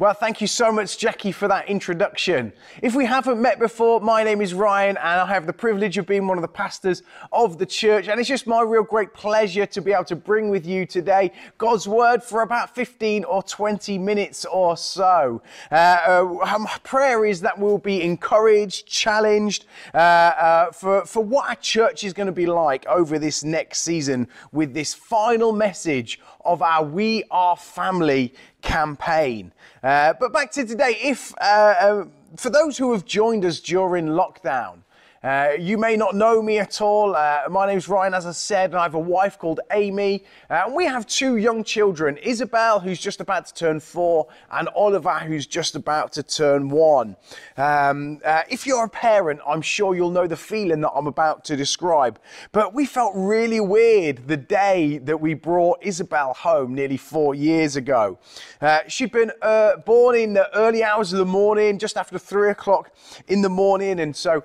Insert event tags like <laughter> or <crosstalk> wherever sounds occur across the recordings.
Well, thank you so much, Jackie, for that introduction. If we haven't met before, my name is Ryan, and I have the privilege of being one of the pastors of the church. And it's just my real great pleasure to be able to bring with you today God's word for about 15 or 20 minutes or so. Uh, uh, my prayer is that we'll be encouraged, challenged uh, uh for, for what our church is going to be like over this next season with this final message of our We Are Family campaign. Uh, but back to today, if uh, uh, for those who have joined us during lockdown, uh, you may not know me at all. Uh, my name's Ryan, as I said, and I have a wife called Amy. Uh, and we have two young children Isabel, who's just about to turn four, and Oliver, who's just about to turn one. Um, uh, if you're a parent, I'm sure you'll know the feeling that I'm about to describe. But we felt really weird the day that we brought Isabel home nearly four years ago. Uh, she'd been uh, born in the early hours of the morning, just after three o'clock in the morning, and so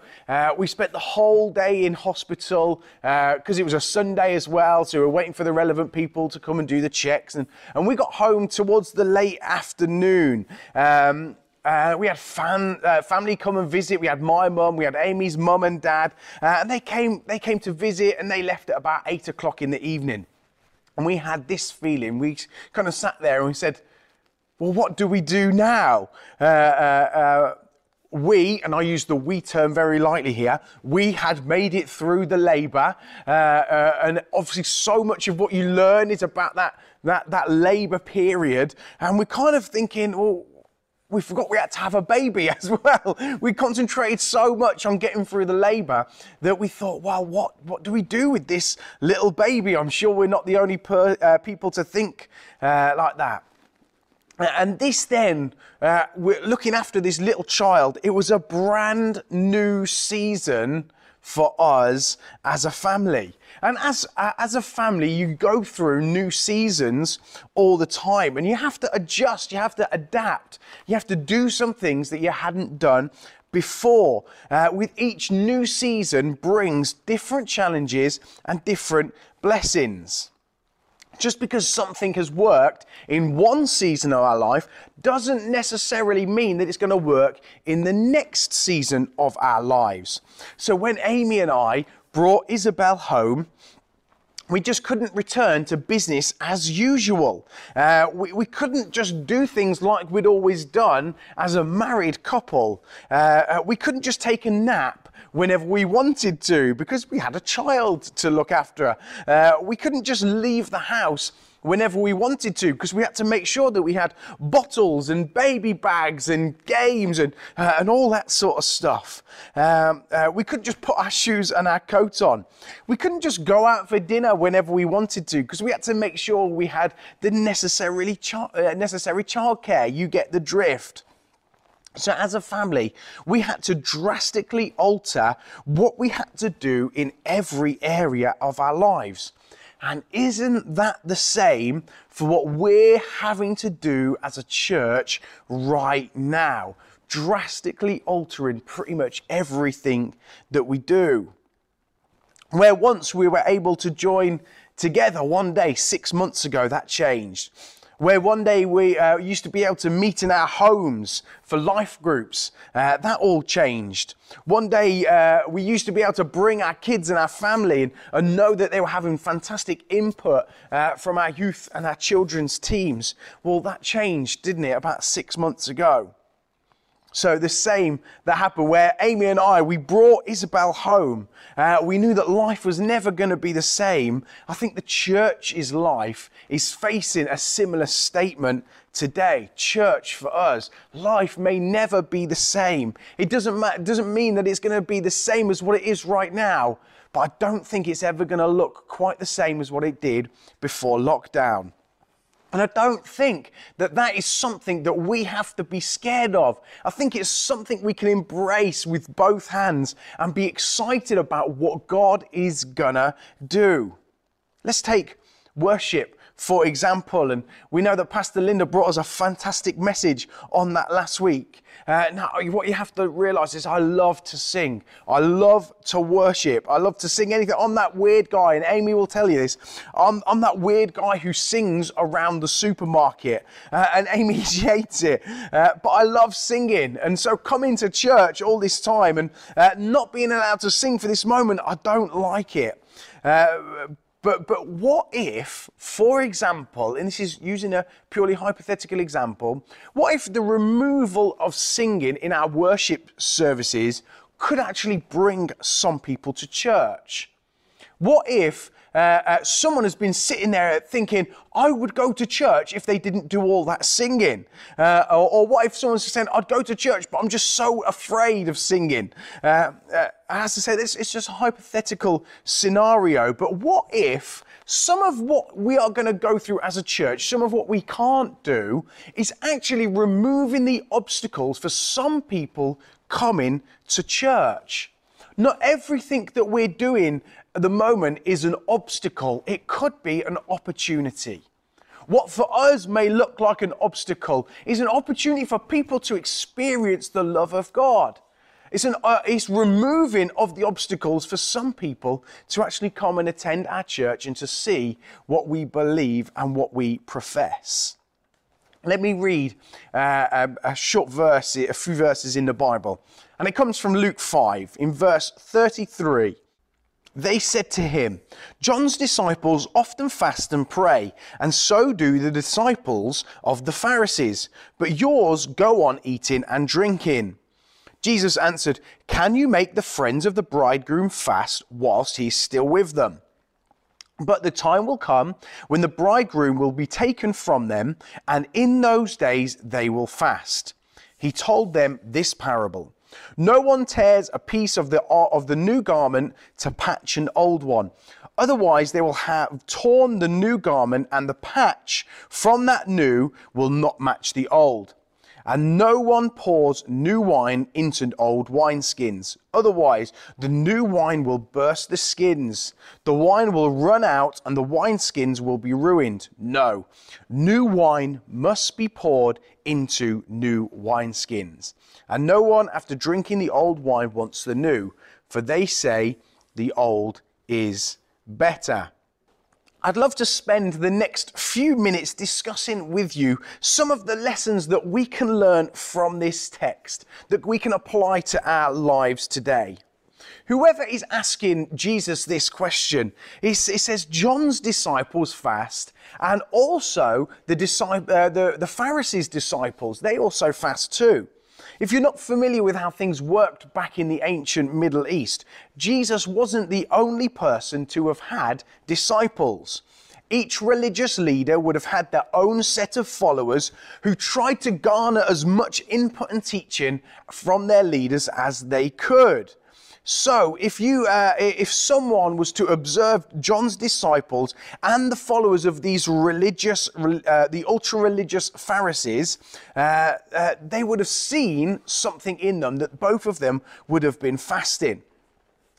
we we spent the whole day in hospital because uh, it was a Sunday as well. So we were waiting for the relevant people to come and do the checks. And, and we got home towards the late afternoon. Um, uh, we had fan, uh, family come and visit. We had my mum, we had Amy's mum and dad, uh, and they came. They came to visit, and they left at about eight o'clock in the evening. And we had this feeling. We kind of sat there and we said, "Well, what do we do now?" We, and I use the we term very lightly here, we had made it through the labour. Uh, uh, and obviously, so much of what you learn is about that, that, that labour period. And we're kind of thinking, well, we forgot we had to have a baby <laughs> as well. We concentrated so much on getting through the labour that we thought, well, what, what do we do with this little baby? I'm sure we're not the only per, uh, people to think uh, like that. And this then, uh, we're looking after this little child, it was a brand new season for us as a family. And as, uh, as a family, you go through new seasons all the time and you have to adjust, you have to adapt, you have to do some things that you hadn't done before. Uh, with each new season brings different challenges and different blessings. Just because something has worked in one season of our life doesn't necessarily mean that it's going to work in the next season of our lives. So when Amy and I brought Isabel home, we just couldn't return to business as usual. Uh, we, we, couldn't just do things like we'd always done as a married couple. Uh, uh, we couldn't just take a nap whenever we wanted to because we had a child to look after. Uh, we couldn't just leave the house whenever we wanted to because we had to make sure that we had bottles and baby bags and games and, uh, and all that sort of stuff. Um, uh, we couldn't just put our shoes and our coat on. We couldn't just go out for dinner whenever we wanted to because we had to make sure we had the necessarily char- uh, necessary childcare. You get the drift. So, as a family, we had to drastically alter what we had to do in every area of our lives. And isn't that the same for what we're having to do as a church right now? Drastically altering pretty much everything that we do. Where once we were able to join together one day, six months ago, that changed where one day we uh, used to be able to meet in our homes for life groups. Uh, that all changed. One day uh, we used to be able to bring our kids and our family and, and know that they were having fantastic input uh, from our youth and our children's teams. Well, that changed, didn't it, about six months ago? So the same that happened where Amy and I, we brought Isabel home. Uh, we knew that life was never going to be the same. I think the church's life is facing a similar statement today. Church for us, life may never be the same. It doesn't, ma- it doesn't mean that it's going to be the same as what it is right now, but I don't think it's ever going to look quite the same as what it did before lockdown. And I don't think that that is something that we have to be scared of. I think it's something we can embrace with both hands and be excited about what God is gonna do. Let's take worship for example. And we know that Pastor Linda brought us a fantastic message on that last week. Uh, now, what you have to realize is I love to sing. I love to worship. I love to sing anything. I'm that weird guy, and Amy will tell you this. I'm, I'm that weird guy who sings around the supermarket, uh, and Amy <laughs> hates it. Uh, but I love singing. And so coming to church all this time and uh, not being allowed to sing for this moment, I don't like it. Uh, but, but what if, for example, and this is using a purely hypothetical example, what if the removal of singing in our worship services could actually bring some people to church? What if uh, uh, someone has been sitting there thinking, I would go to church if they didn't do all that singing? Uh, or, or, what if someone's saying, I'd go to church, but I'm just so afraid of singing? Uh, uh, as I say, this it's just a hypothetical scenario, but what if some of what we are going to go through as a church, some of what we can't do, is actually removing the obstacles for some people coming to church? Not everything that we're doing at the moment is an obstacle, it could be an opportunity. What for us may look like an obstacle is an opportunity for people to experience the love of God. It's, an, uh, it's removing of the obstacles for some people to actually come and attend our church and to see what we believe and what we profess. Let me read uh, a, a short verse, a few verses in the Bible. And it comes from Luke 5 in verse 33. They said to him, John's disciples often fast and pray, and so do the disciples of the Pharisees, but yours go on eating and drinking. Jesus answered, Can you make the friends of the bridegroom fast whilst he is still with them? But the time will come when the bridegroom will be taken from them, and in those days they will fast. He told them this parable. No one tears a piece of the, of the new garment to patch an old one. Otherwise, they will have torn the new garment, and the patch from that new will not match the old. And no one pours new wine into old wineskins. Otherwise, the new wine will burst the skins. The wine will run out, and the wineskins will be ruined. No, new wine must be poured into new wineskins. And no one, after drinking the old wine, wants the new, for they say the old is better. I'd love to spend the next few minutes discussing with you some of the lessons that we can learn from this text, that we can apply to our lives today. Whoever is asking Jesus this question, he, says John's disciples fast, and also the, uh, the, the Pharisees' disciples, they also fast too. If you're not familiar with how things worked back in the ancient Middle East, Jesus wasn't the only person to have had disciples. Each religious leader would have had their own set of followers who tried to garner as much input and teaching from their leaders as they could. So, if you, uh, if someone was to observe John's disciples and the followers of these religious, uh, the ultra-religious Pharisees, uh, uh, they would have seen something in them that both of them would have been fasting.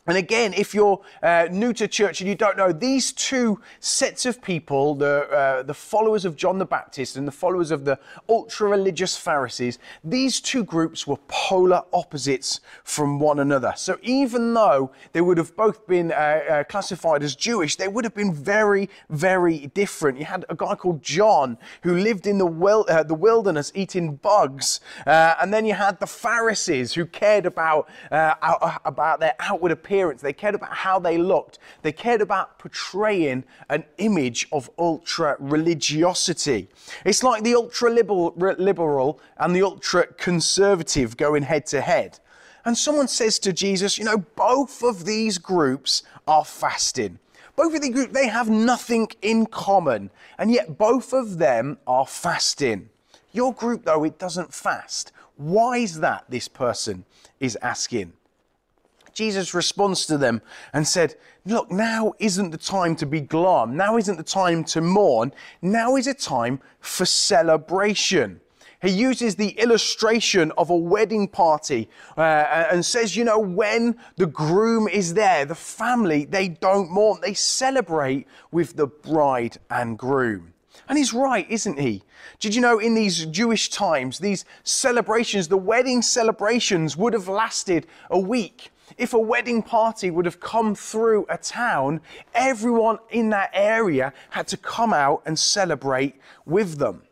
And again, if you're uh, new to church and you don't know, these two sets of people, the, uh, the followers of John the Baptist and the followers of the ultra religious Pharisees, these two groups were polar opposites from one another. So even though they would have both been uh, uh classified as Jewish, they would have been very, very different. You had a guy called John who lived in the, wil- uh, the wilderness eating bugs. Uh, and then you had the Pharisees who cared about, about their outward appearance appearance. They cared about how they looked. They cared about portraying an image of ultra religiosity. It's like the ultra liberal and the ultra conservative going head to head. And someone says to Jesus, you know, both of these groups are fasting. Both of the groups, they have nothing in common, and yet both of them are fasting. Your group, though, it doesn't fast. Why is that? This person is asking. Jesus responds to them and said, Look, now isn't the time to be glum. Now isn't the time to mourn. Now is a time for celebration. He uses the illustration of a wedding party uh, and says, you know, when the groom is there, the family, they don't mourn, they celebrate with the bride and groom. And he's right, isn't he? Did you know in these Jewish times, these celebrations, the wedding celebrations would have lasted a week? If a wedding party would have come through a town, everyone in that area had to come out and celebrate with them.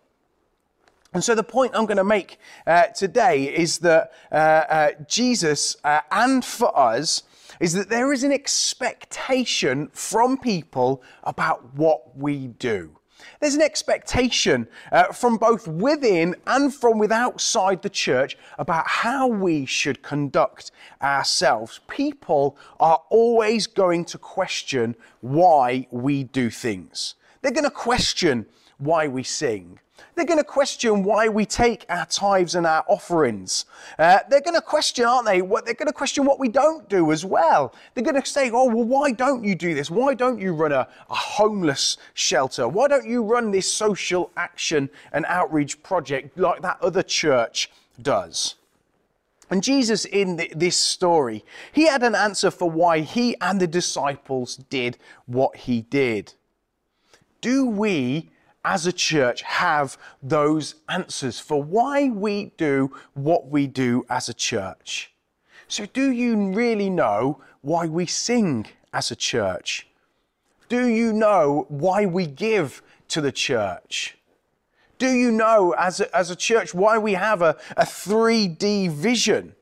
And so the point I'm going to make uh, today is that uh, uh, Jesus uh, and for us is that there is an expectation from people about what we do. There's an expectation uh, from both within and from outside the church about how we should conduct ourselves. People are always going to question why we do things. They're going to question why we sing. They're going to question why we take our tithes and our offerings. Uh, they're going to question, aren't they? What, they're going to question what we don't do as well. They're going to say, oh, well, why don't you do this? Why don't you run a, a homeless shelter? Why don't you run this social action and outreach project like that other church does? And Jesus, in the, this story, he had an answer for why he and the disciples did what he did. Do we as a church have those answers for why we do what we do as a church. So, do you really know why we sing as a church? Do you know why we give to the church? Do you know as a, as a church why we have a, a 3D vision?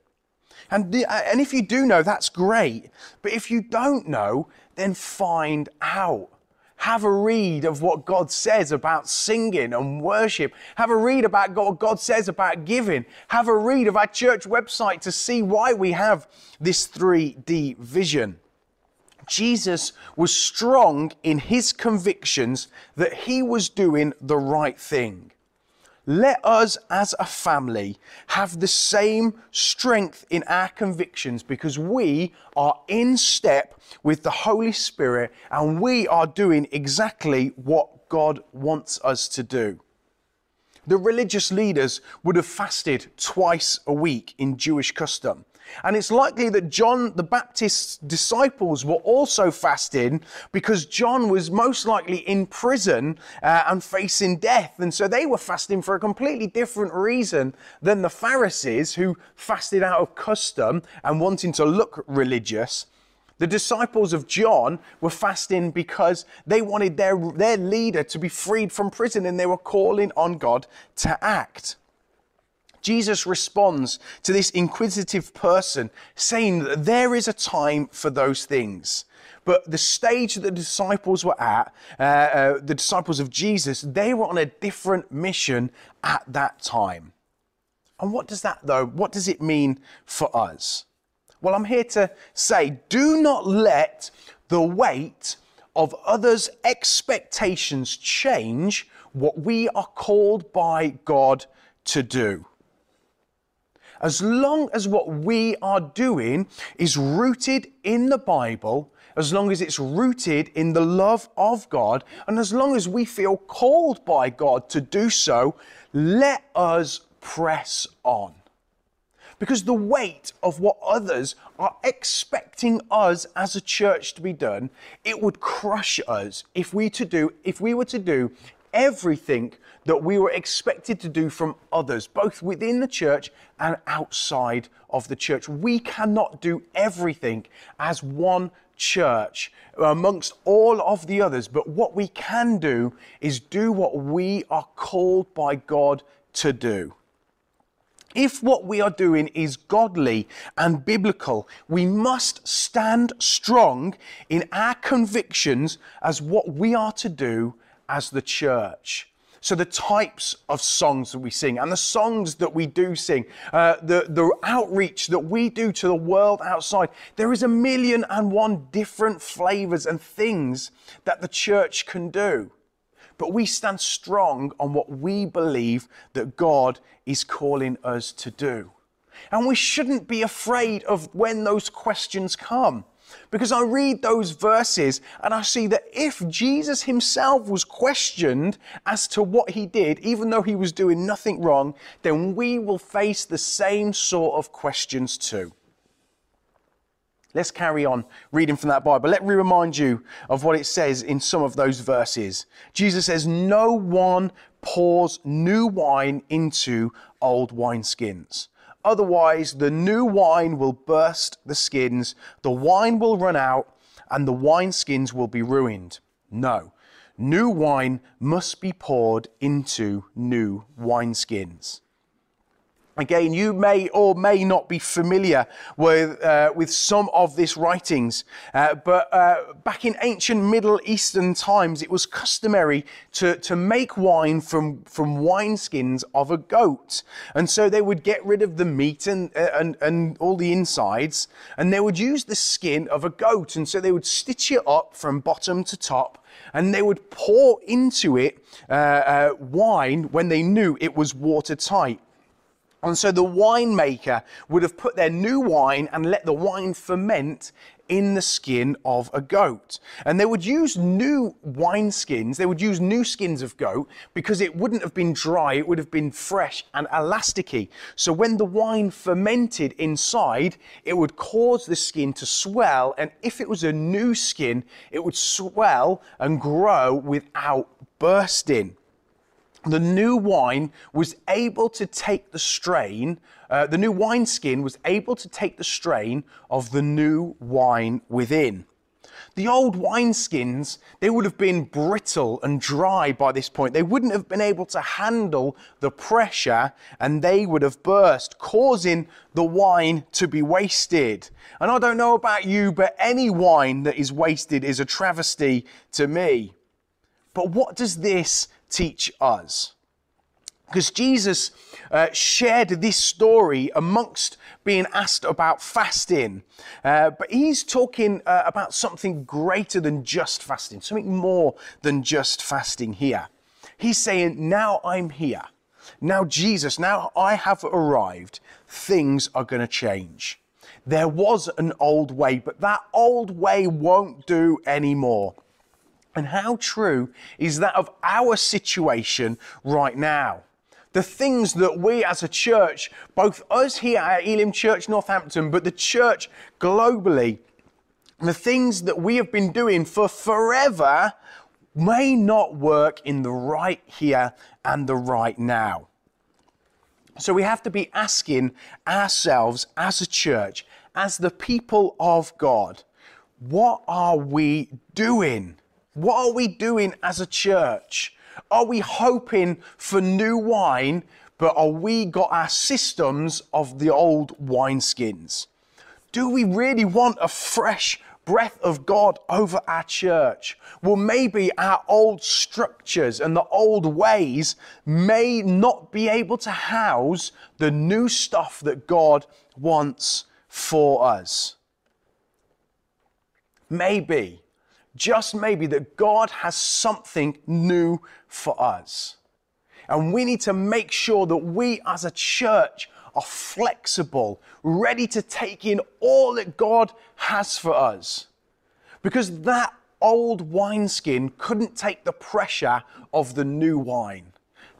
And, the, uh, and if you do know, that's great. But if you don't know, then find out. Have a read of what God says about singing and worship. Have a read about what God says about giving. Have a read of our church website to see why we have this 3D vision. Jesus was strong in his convictions that he was doing the right thing. Let us as a family have the same strength in our convictions because we are in step with the Holy Spirit and we are doing exactly what God wants us to do. The religious leaders would have fasted twice a week in Jewish custom. And it's likely that John the Baptist's disciples were also fasting because John was most likely in prison uh, and facing death. And so they were fasting for a completely different reason than the Pharisees who fasted out of custom and wanting to look religious. The disciples of John were fasting because they wanted their, their leader to be freed from prison and they were calling on God to act. Jesus responds to this inquisitive person, saying that there is a time for those things. But the stage that the disciples were at, uh, uh, the disciples of Jesus, they were on a different mission at that time. And what does that, though, what does it mean for us? Well, I'm here to say do not let the weight of others' expectations change what we are called by God to do as long as what we are doing is rooted in the Bible, as long as it's rooted in the love of God, and as long as we feel called by God to do so, let us press on. Because the weight of what others are expecting us as a church to be done, it would crush us if we to do if we were to do everything that we were expected to do from others, both within the church and outside of the church. We cannot do everything as one church uh, amongst all of the others, but what we can do is do what we are called by God to do. If what we are doing is godly and biblical, we must stand strong in our convictions as what we are to do as the church. So, the types of songs that we sing and the songs that we do sing, uh, the, the outreach that we do to the world outside, there is a million and one different flavors and things that the church can do. But we stand strong on what we believe that God is calling us to do. And we shouldn't be afraid of when those questions come. Because I read those verses and I see that if Jesus himself was questioned as to what he did, even though he was doing nothing wrong, then we will face the same sort of questions too. Let's carry on reading from that Bible. Let me remind you of what it says in some of those verses. Jesus says, No one pours new wine into old wineskins. Otherwise, the new wine will burst the skins, the wine will run out, and the wineskins will be ruined. No, new wine must be poured into new wineskins. Again, you may or may not be familiar with, uh, with some of these writings, uh, but uh, back in ancient Middle Eastern times, it was customary to, to make wine from, from wineskins of a goat. And so they would get rid of the meat and, uh, and, and all the insides, and they would use the skin of a goat. And so they would stitch it up from bottom to top, and they would pour into it uh, uh, wine when they knew it was watertight. And so the winemaker would have put their new wine and let the wine ferment in the skin of a goat. And they would use new wine skins, they would use new skins of goat because it wouldn't have been dry, it would have been fresh and elasticy. So when the wine fermented inside, it would cause the skin to swell. And if it was a new skin, it would swell and grow without bursting the new wine was able to take the strain, uh, the new wineskin was able to take the strain of the new wine within. The old wineskins, they would have been brittle and dry by this point. They wouldn't have been able to handle the pressure and they would have burst, causing the wine to be wasted. And I don't know about you, but any wine that is wasted is a travesty to me. But what does this teach us. Because Jesus uh, shared this story amongst being asked about fasting. Uh, but he's talking uh, about something greater than just fasting, something more than just fasting here. He's saying, Now I'm here. Now, Jesus, now I have arrived, things are going to change. There was an old way, but that old way won't do anymore. And how true is that of our situation right now? The things that we as a church, both us here at Elim Church Northampton, but the church globally, the things that we have been doing for forever may not work in the right here and the right now. So we have to be asking ourselves as a church, as the people of God, what are we doing? What are we doing as a church? Are we hoping for new wine, but are we got our systems of the old wineskins? Do we really want a fresh breath of God over our church? Well, maybe our old structures and the old ways may not be able to house the new stuff that God wants for us. Maybe just maybe that God has something new for us. And we need to make sure that we as a church are flexible, ready to take in all that God has for us. Because that old wineskin couldn't take the pressure of the new wine.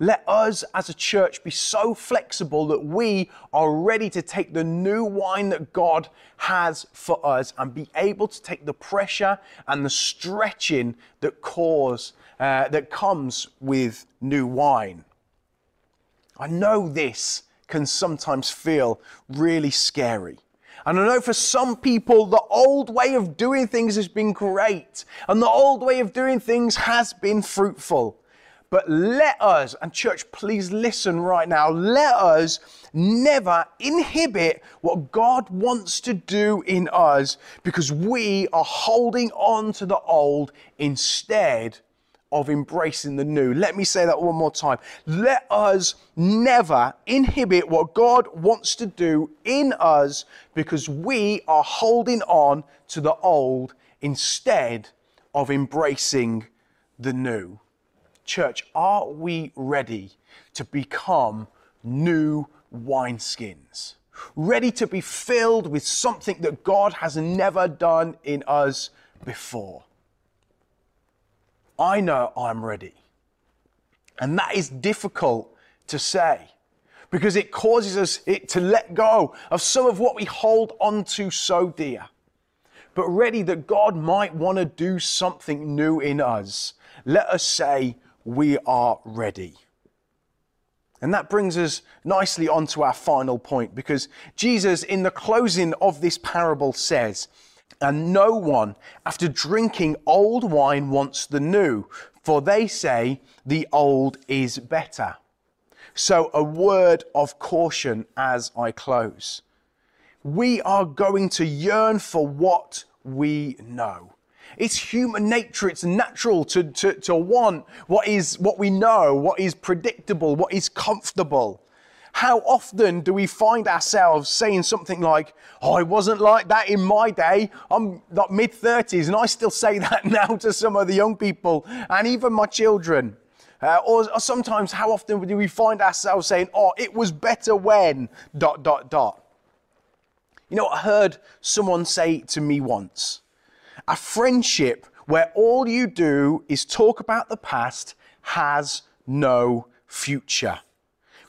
Let us as a church be so flexible that we are ready to take the new wine that God has for us and be able to take the pressure and the stretching that cause uh, that comes with new wine. I know this can sometimes feel really scary. And I know for some people, the old way of doing things has been great, and the old way of doing things has been fruitful. But let us, and church, please listen right now, let us never inhibit what God wants to do in us because we are holding on to the old instead of embracing the new. Let me say that one more time. Let us never inhibit what God wants to do in us because we are holding on to the old instead of embracing the new. Church, are we ready to become new wineskins? ready to be filled with something that God has never done in us before. I know I'm ready. And that is difficult to say because it causes us it to let go of some of what we hold onto so dear. But ready that God might want to do something new in us. Let us say we are ready. And that brings us nicely on to our final point because Jesus, in the closing of this parable, says, And no one, after drinking old wine, wants the new, for they say the old is better. So, a word of caution as I close. We are going to yearn for what we know. It's human nature, it's natural to, to, to want what is what we know, what is predictable, what is comfortable. How often do we find ourselves saying something like, Oh, I wasn't like that in my day. I'm like mid 30s, and I still say <laughs> that now to some of the young people and even my children. Uh, or, or sometimes, how often do we find ourselves saying, Oh, it was better when, dot, dot, dot. You know, I heard someone say to me once, a friendship where all you do is talk about the past has no future.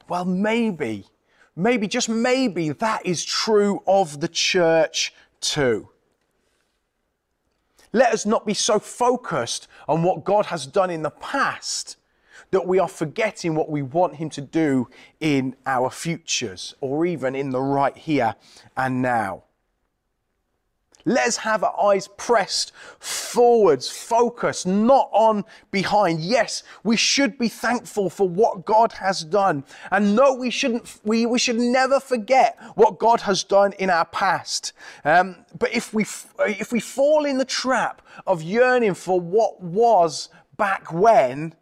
Well, maybe, maybe, just maybe that is true of the church too. Let us not be so focused on what God has done in the past that we are forgetting what we want Him to do in our futures or even in the right here and now. Let's have our eyes pressed forwards, focused, not on behind. Yes, we should be thankful for what God has done. And no, we shouldn't, we, we should never forget what God has done in our past. Um, but if we, if we fall in the trap of yearning for what was back when,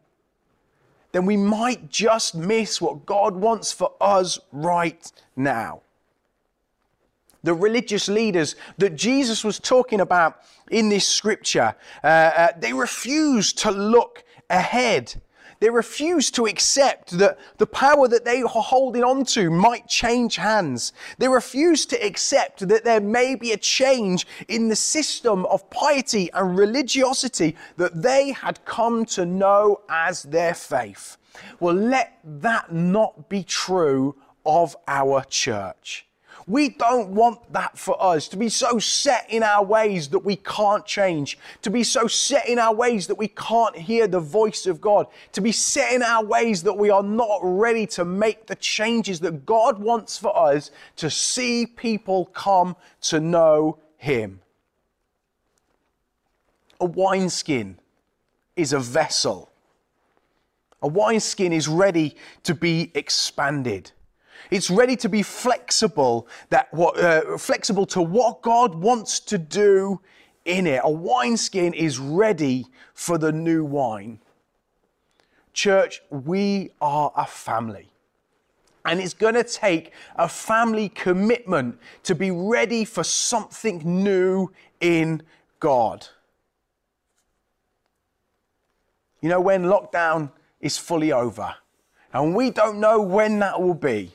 then we might just miss what God wants for us right now the religious leaders that Jesus was talking about in this scripture, uh, uh, they refused to look ahead. They refused to accept that the power that they were holding on to might change hands. They refused to accept that there may be a change in the system of piety and religiosity that they had come to know as their faith. Well, let that not be true of our church. We don't want that for us to be so set in our ways that we can't change, to be so set in our ways that we can't hear the voice of God, to be set in our ways that we are not ready to make the changes that God wants for us to see people come to know Him. A wineskin is a vessel. A wineskin is ready to be expanded. It's ready to be flexible, that what, uh, flexible to what God wants to do in it. A wineskin is ready for the new wine. Church, we are a family. And it's going to take a family commitment to be ready for something new in God. You know, when lockdown is fully over, and we don't know when that will be,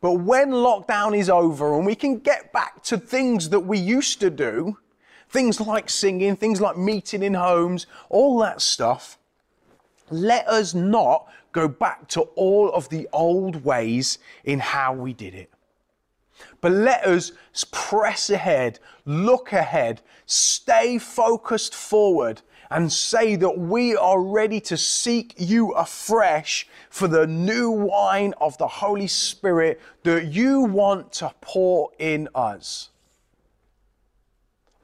but when lockdown is over and we can get back to things that we used to do, things like singing, things like meeting in homes, all that stuff, let us not go back to all of the old ways in how we did it. But let us press ahead, look ahead, stay focused forward, and say that we are ready to seek you afresh for the new wine of the Holy Spirit that you want to pour in us.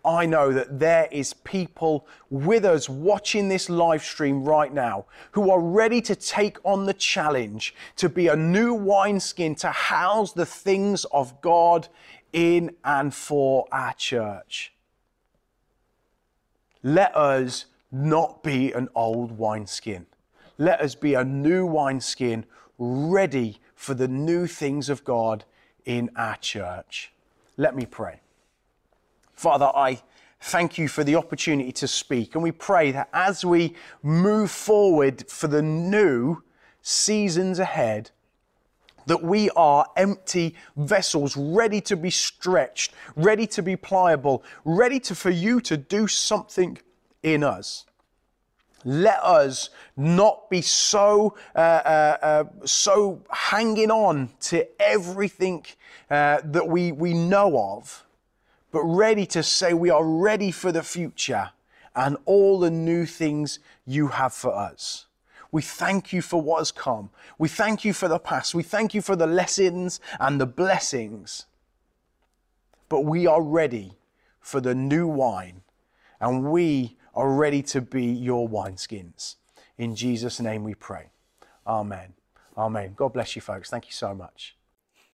I know that there is people with us watching this live stream right now who are ready to take on the challenge to be a new wineskin to house the things of God in and for our church. Let us not be an old wineskin. Let us be a new wineskin ready for the new things of God in our church. Let me pray. Father, I thank you for the opportunity to speak. And we pray that as we move forward for the new seasons ahead, that we are empty vessels ready to be stretched, ready to be pliable, ready to, for you to do something in us. Let us not be so uh, uh, uh, so hanging on to everything uh, that we, we know of, but ready to say we are ready for the future and all the new things you have for us. We thank you for what has come. We thank you for the past. We thank you for the lessons and the blessings. But we are ready for the new wine, and we are ready to be your wineskins. In Jesus' name we pray. Amen. Amen. God bless you, folks. Thank you so much.